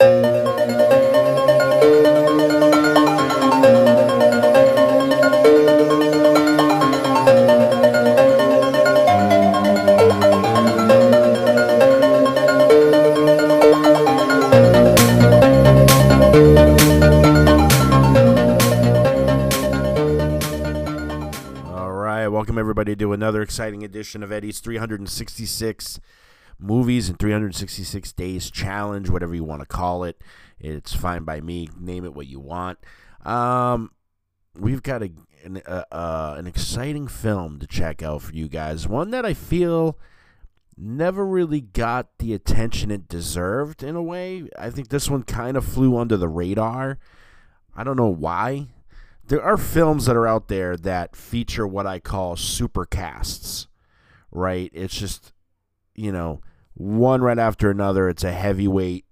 All right, welcome everybody to another exciting edition of Eddie's 366 movies and 366 days challenge, whatever you want to call it. It's fine by me. Name it what you want. Um, we've got a an, uh, uh, an exciting film to check out for you guys. One that I feel never really got the attention it deserved in a way. I think this one kind of flew under the radar. I don't know why there are films that are out there that feature what I call super casts, right? It's just, you know, one right after another. It's a heavyweight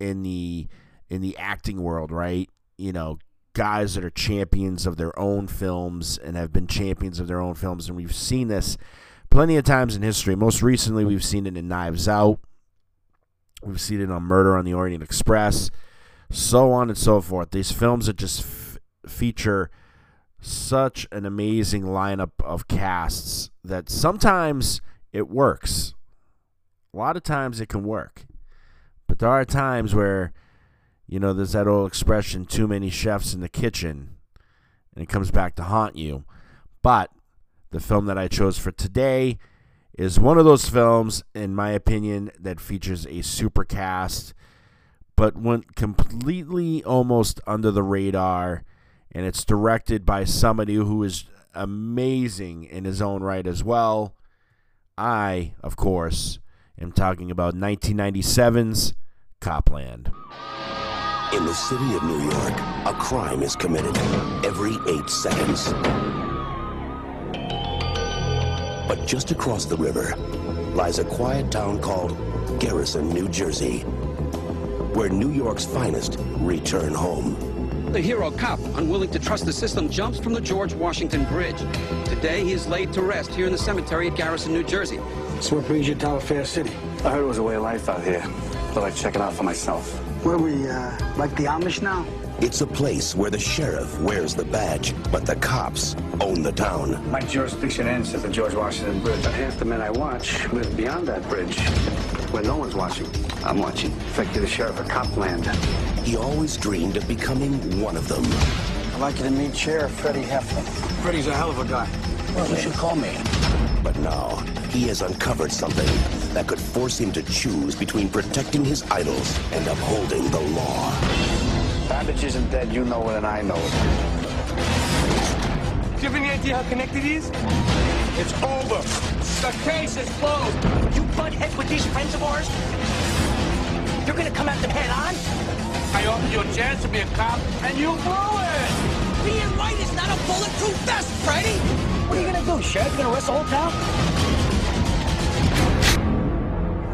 in the in the acting world, right? You know, guys that are champions of their own films and have been champions of their own films, and we've seen this plenty of times in history. Most recently, we've seen it in Knives Out. We've seen it on Murder on the Orient Express, so on and so forth. These films that just f- feature such an amazing lineup of casts that sometimes it works. A lot of times it can work. But there are times where, you know, there's that old expression too many chefs in the kitchen, and it comes back to haunt you. But the film that I chose for today is one of those films, in my opinion, that features a super cast, but went completely almost under the radar and it's directed by somebody who is amazing in his own right as well. I, of course, am talking about 1997's Cop Land. In the city of New York, a crime is committed every eight seconds. But just across the river lies a quiet town called Garrison, New Jersey, where New York's finest return home. The hero cop, unwilling to trust the system, jumps from the George Washington Bridge. Today, he is laid to rest here in the cemetery at Garrison, New Jersey. So what brings you to our Fair City? I heard it was a way of life out here. Thought I'd check it out for myself. Where we, uh, like the Amish now? It's a place where the sheriff wears the badge, but the cops own the town. My jurisdiction ends at the George Washington Bridge. But half the men I watch live beyond that bridge, where no one's watching. I'm watching. Effective the sheriff of Cop Land. He always dreamed of becoming one of them. I'd like you to meet Sheriff Freddie Heflin. Freddie's a hell of a guy. Well, you should call me. But now, he has uncovered something that could force him to choose between protecting his idols and upholding the law. Babbage isn't dead. You know it, and I know it. Do you have any idea how connected he is? It's over. The case is closed. You butt heads with these friends of ours? You're gonna come at them head on? I offered you a chance to be a cop, and you blew it. Being right is not a bulletproof vest, Freddy! What are you gonna do, Sheriff? You gonna arrest the whole town?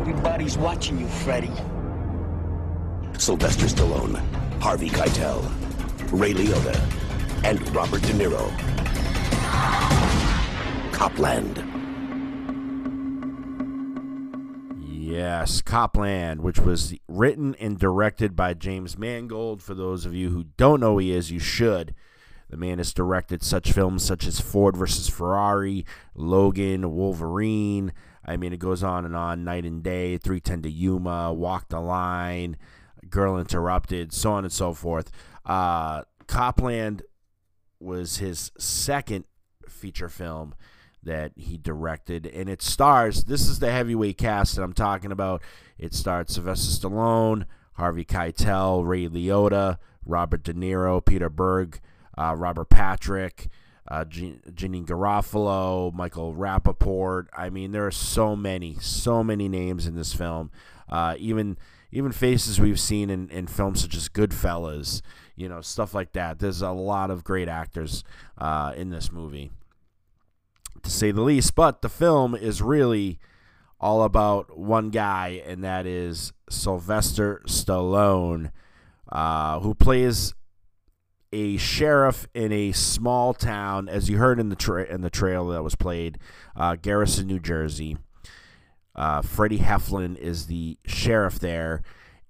Everybody's watching you, Freddy. Sylvester Stallone, Harvey Keitel, Ray Liotta, and Robert De Niro. Cop Land. Yes, Cop Land, which was written and directed by James Mangold. For those of you who don't know who he is, you should. The man has directed such films such as Ford versus Ferrari, Logan, Wolverine. I mean, it goes on and on. Knight and Day, 310 to Yuma, Walk the Line, Girl Interrupted, so on and so forth. Uh, Cop Land was his second feature film that he directed, and it stars. This is the heavyweight cast that I'm talking about. It stars Sylvester Stallone, Harvey Keitel, Ray Liotta, Robert De Niro, Peter Berg, uh, Robert Patrick, uh, Garofalo, Michael Rapaport. I mean, there are so many, so many names in this film. Uh, even even faces we've seen in, in films such as Goodfellas, you know, stuff like that. There's a lot of great actors uh, in this movie to say the least. But the film is really all about one guy, and that is Sylvester Stallone, uh, who plays a sheriff in a small town, as you heard in the tra- in the trailer that was played, uh, Garrison, New Jersey. Uh, Freddie Heflin is the sheriff there,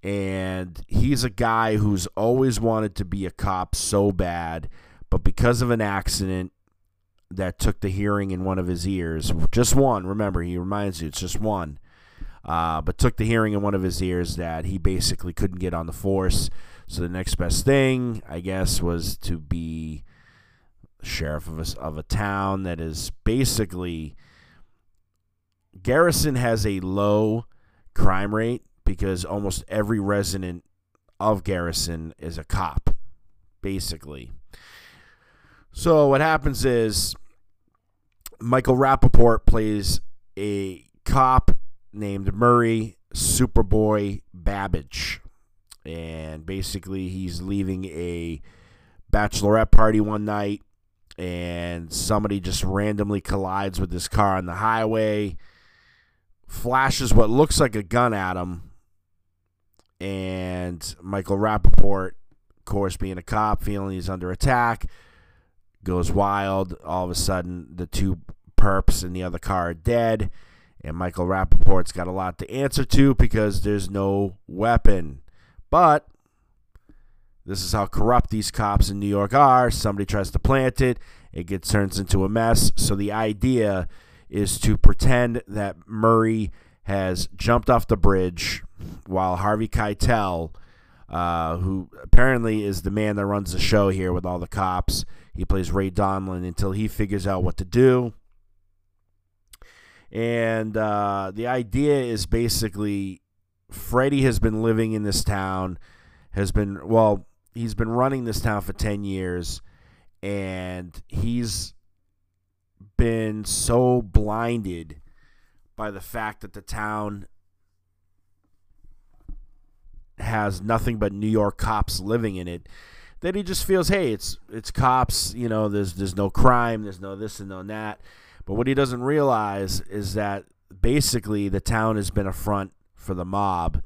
and he's a guy who's always wanted to be a cop so bad, but because of an accident that took the hearing in one of his ears, just one, remember, he reminds you it's just one, uh, but took the hearing in one of his ears that he basically couldn't get on the force. So the next best thing, I guess, was to be sheriff of a, of a town that is basically. Garrison has a low crime rate because almost every resident of Garrison is a cop, basically. So what happens is Michael Rapaport plays a cop named Murray Superboy Babbage. And basically, he's leaving a bachelorette party one night, and somebody just randomly collides with his car on the highway, flashes what looks like a gun at him, and Michael Rapaport, of course, being a cop, feeling he's under attack, goes wild. All of a sudden, the two perps in the other car are dead, and Michael Rapaport's got a lot to answer to because there's no weapon. But this is how corrupt these cops in New York are. Somebody tries to plant it, it gets turns into a mess. So the idea is to pretend that Murray has jumped off the bridge while Harvey Keitel, uh, who apparently is the man that runs the show here with all the cops, he plays Ray Donlin until he figures out what to do. And uh, the idea is basically Freddie has been living in this town, has been, well, he's been running this town for 10 years, and he's been so blinded by the fact that the town has nothing but New York cops living in it that he just feels, hey, it's it's cops, you know, there's there's no crime, there's no this and no that. But what he doesn't realize is that basically the town has been a front for the mob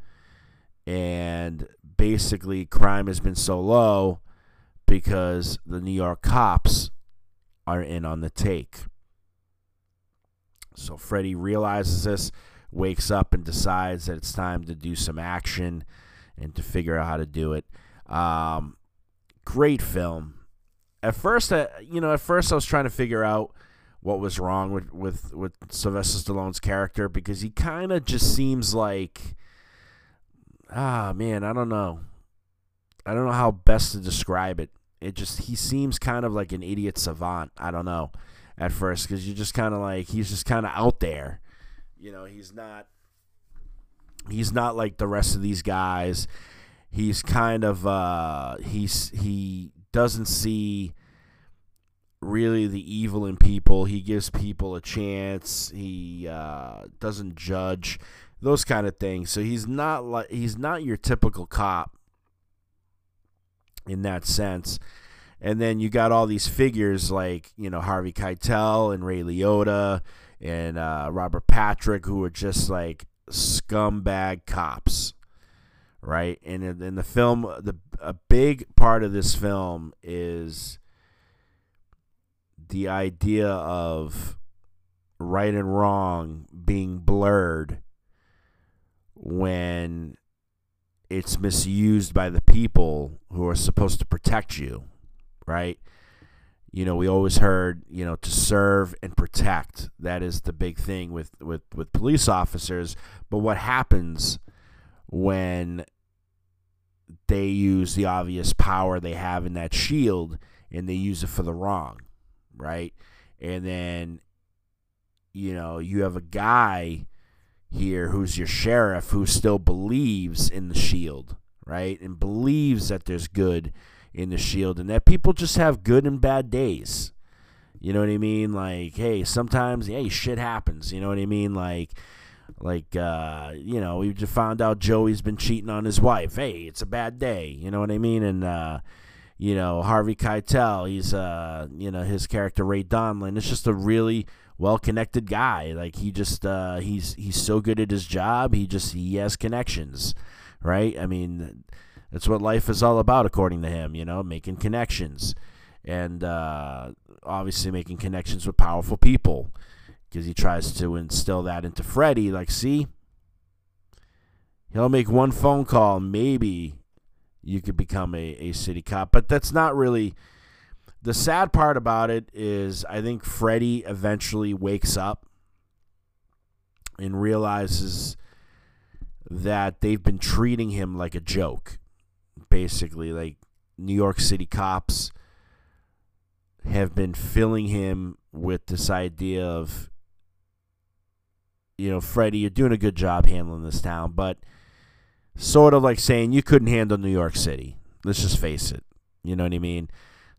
and basically crime has been so low because the New York cops are in on the take. So Freddie realizes this, wakes up, and decides that it's time to do some action and to figure out how to do it. Um, great film. At first, I, you know, at first I was trying to figure out what was wrong with with with Sylvester Stallone's character because he kind of just seems like, ah, man, I don't know. I don't know how best to describe it. It just he seems kind of like an idiot savant. I don't know at first because you're just kind of like he's just kind of out there. You know, he's not he's not like the rest of these guys. He's kind of uh he's he doesn't see really the evil in people. He gives people a chance. He uh, doesn't judge those kind of things. So he's not like he's not your typical cop in that sense. And then you got all these figures like you know Harvey Keitel and Ray Liotta and uh, Robert Patrick who are just like scumbag cops, right? And in, in the film, the a big part of this film is the idea of right and wrong being blurred when it's misused by the people who are supposed to protect you, right? You know, we always heard, you know, to serve and protect. That is the big thing with with with police officers. But what happens when they use the obvious power they have in that shield and they use it for the wrong? Right? And then, you know, you have a guy here who's your sheriff who still believes in the shield, right? And believes that there's good in the shield and that people just have good and bad days. You know what I mean? Like, hey, sometimes, hey, shit happens. You know what I mean? Like, like, uh, you know, we just found out Joey's been cheating on his wife. Hey, it's a bad day. You know what I mean? And, uh, you know Harvey Keitel. He's uh you know his character Ray Donlin. It's just a really well connected guy. Like he just uh he's he's so good at his job. He just he has connections, right? I mean, that's what life is all about, according to him. You know, making connections, and uh, obviously making connections with powerful people, because he tries to instill that into Freddie. Like, see, He'll make one phone call, maybe you could become a, a city cop. But that's not really the sad part about it is I think Freddy eventually wakes up and realizes that they've been treating him like a joke. Basically, like New York City cops have been filling him with this idea of you know, Freddie, you're doing a good job handling this town, but sort of like saying you couldn't handle New York City. Let's just face it. You know what I mean?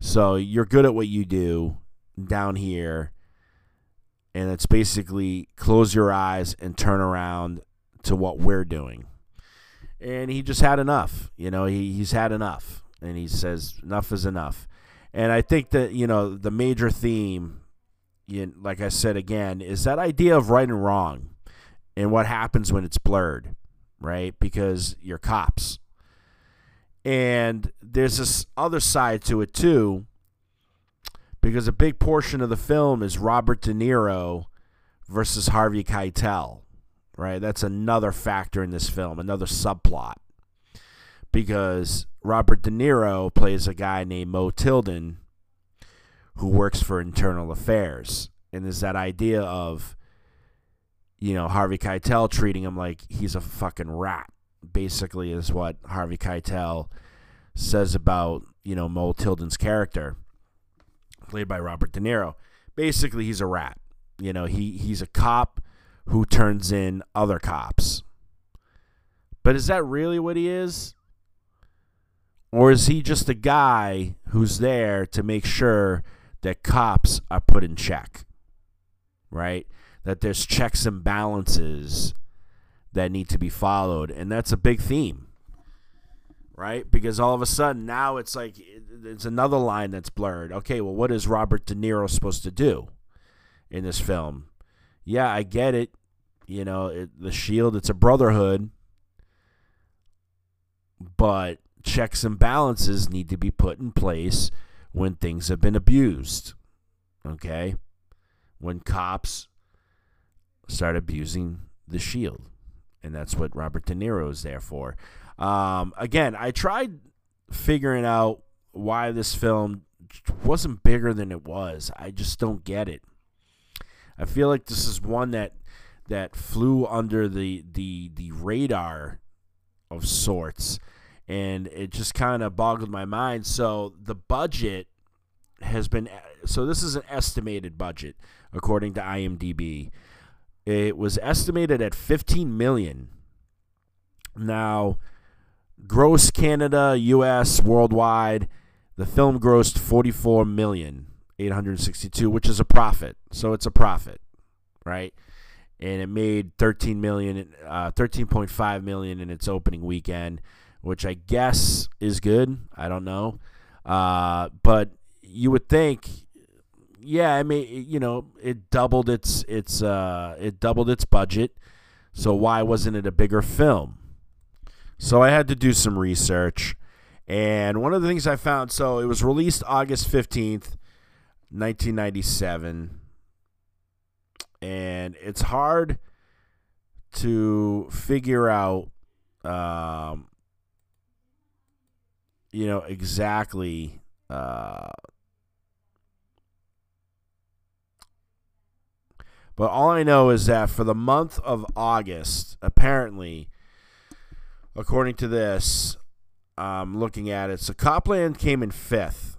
So you're good at what you do down here, and it's basically close your eyes and turn around to what we're doing. And he just had enough. You know, he, he's had enough. And he says, enough is enough. And I think that, you know, the major theme you, like I said again, is that idea of right and wrong and what happens when it's blurred, right? Because you're cops. And there's this other side to it too, because a big portion of the film is Robert De Niro versus Harvey Keitel, right? That's another factor in this film, another subplot. Because Robert De Niro plays a guy named Mo Tilden who works for internal affairs. And there's that idea of, you know, Harvey Keitel treating him like he's a fucking rat, basically, is what Harvey Keitel says about, you know, Mo Tilden's character, played by Robert De Niro. Basically, he's a rat. You know, he, he's a cop who turns in other cops. But is that really what he is? Or is he just a guy who's there to make sure that cops are put in check, right? That there's checks and balances that need to be followed. And that's a big theme, right? Because all of a sudden now it's like it's another line that's blurred. Okay, well, what is Robert De Niro supposed to do in this film? Yeah, I get it. You know, it, the Shield, it's a brotherhood, but checks and balances need to be put in place when things have been abused. Okay? When cops start abusing the shield. And that's what Robert De Niro is there for. Um, again, I tried figuring out why this film wasn't bigger than it was. I just don't get it. I feel like this is one that that flew under the the the radar of sorts and it just kind of boggled my mind. So the budget has been so this is an estimated budget according to IMDb. It was estimated at 15 million. Now, gross Canada, US, worldwide, the film grossed 44 million 862, which is a profit. So it's a profit, right? And it made 13 million, uh, 13.5 million in its opening weekend which I guess is good. I don't know. Uh, but you would think, yeah, I mean, you know, it doubled its its uh, it doubled its budget. So why wasn't it a bigger film? So I had to do some research, and one of the things I found. So it was released August fifteenth, nineteen ninety seven, and it's hard to figure out um, you know exactly uh, but all I know is that for the month of August, apparently, according to this, I'm looking at it, so Cop Land came in fifth.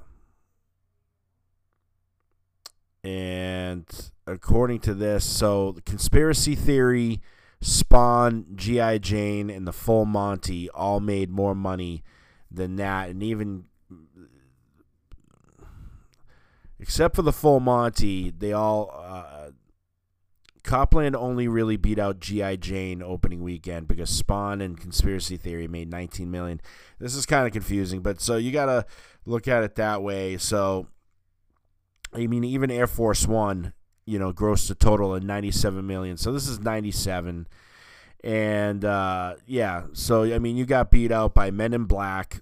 And according to this, so the conspiracy theory, Spawn, G.I. Jane, and the Full Monty all made more money than that, and even except for the full Monty, they all uh, Cop Land only really beat out GI Jane opening weekend because Spawn and Conspiracy Theory made 19 million. This is kind of confusing, but so you got to look at it that way. So I mean even Air Force 1, you know, grossed a total of 97 million. So this is 97 and uh, yeah, so I mean, you got beat out by Men in Black,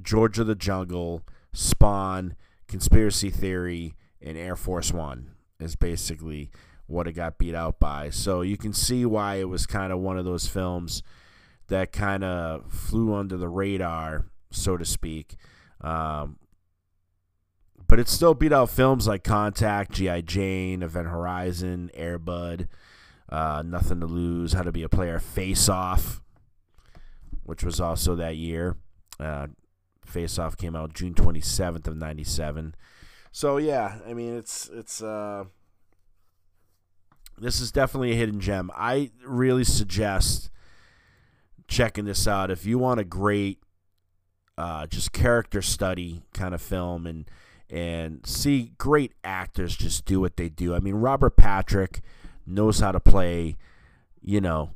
George of the Jungle, Spawn, Conspiracy Theory, and Air Force One is basically what it got beat out by. So you can see why it was kind of one of those films that kind of flew under the radar, so to speak. Um, but it still beat out films like Contact, G.I. Jane, Event Horizon, Airbud, uh, Nothing to Lose, How to Be a Player, Face Off, which was also that year. Uh, Face Off came out June 27th of 97. So yeah, I mean it's it's uh this is definitely a hidden gem. I really suggest checking this out if you want a great uh, just character study kind of film and and see great actors just do what they do. I mean, Robert Patrick knows how to play, you know,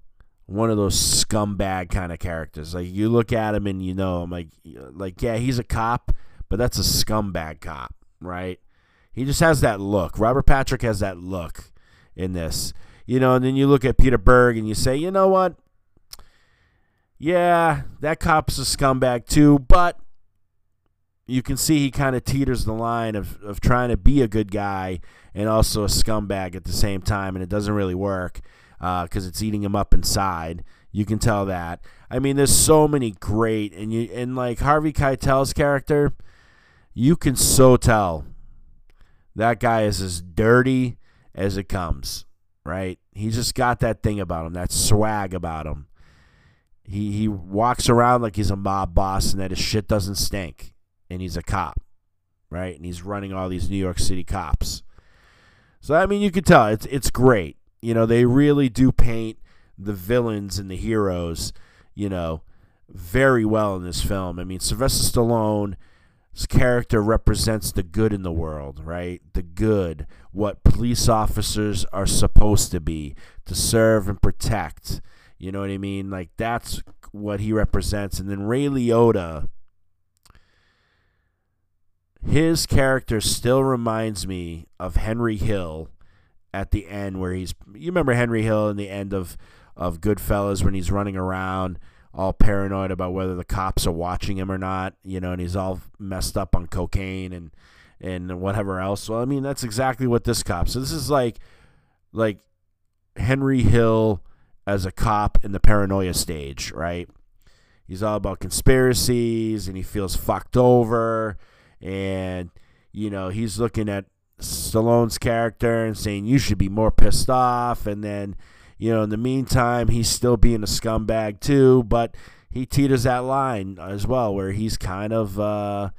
one of those scumbag kind of characters. Like you look at him and you know, I'm like, like yeah, he's a cop, but that's a scumbag cop, right? He just has that look. Robert Patrick has that look in this, you know. And then you look at Peter Berg and you say, you know what? Yeah, that cop's a scumbag too, but you can see he kind of teeters the line of, of trying to be a good guy and also a scumbag at the same time, and it doesn't really work because uh, it's eating him up inside. You can tell that. I mean, there's so many great, and you and like Harvey Keitel's character, you can so tell that guy is as dirty as it comes. Right? He just got that thing about him, that swag about him. He he walks around like he's a mob boss and that his shit doesn't stink, and he's a cop, right? And he's running all these New York City cops. So I mean, you can tell it's it's great. You know, they really do paint the villains and the heroes, you know, very well in this film. I mean, Sylvester Stallone's character represents the good in the world, right? The good, what police officers are supposed to be, to serve and protect. You know what I mean? Like that's what he represents. And then Ray Liotta, his character still reminds me of Henry Hill at the end where he's you remember Henry Hill in the end of of Goodfellas when he's running around all paranoid about whether the cops are watching him or not, you know, and he's all messed up on cocaine and and whatever else. Well, I mean, that's exactly what this cop. So this is like like Henry Hill as a cop in the paranoia stage, right? He's all about conspiracies and he feels fucked over and you know, he's looking at Stallone's character and saying you should be more pissed off and then you know in the meantime he's still being a scumbag too but he teeters that line as well where he's kind of uh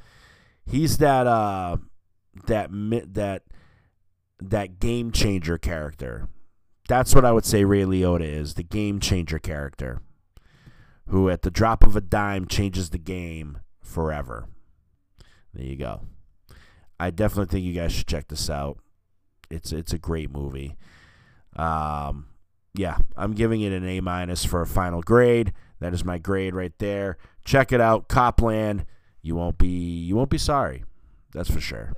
he's that uh that that that game changer character that's what I would say Ray Liotta is the game changer character who at the drop of a dime changes the game forever there you go I definitely think you guys should check this out. It's it's a great movie. Um, yeah, I'm giving it an A minus for a final grade. That is my grade right there. Check it out, Cop Land. You won't be you won't be sorry. That's for sure.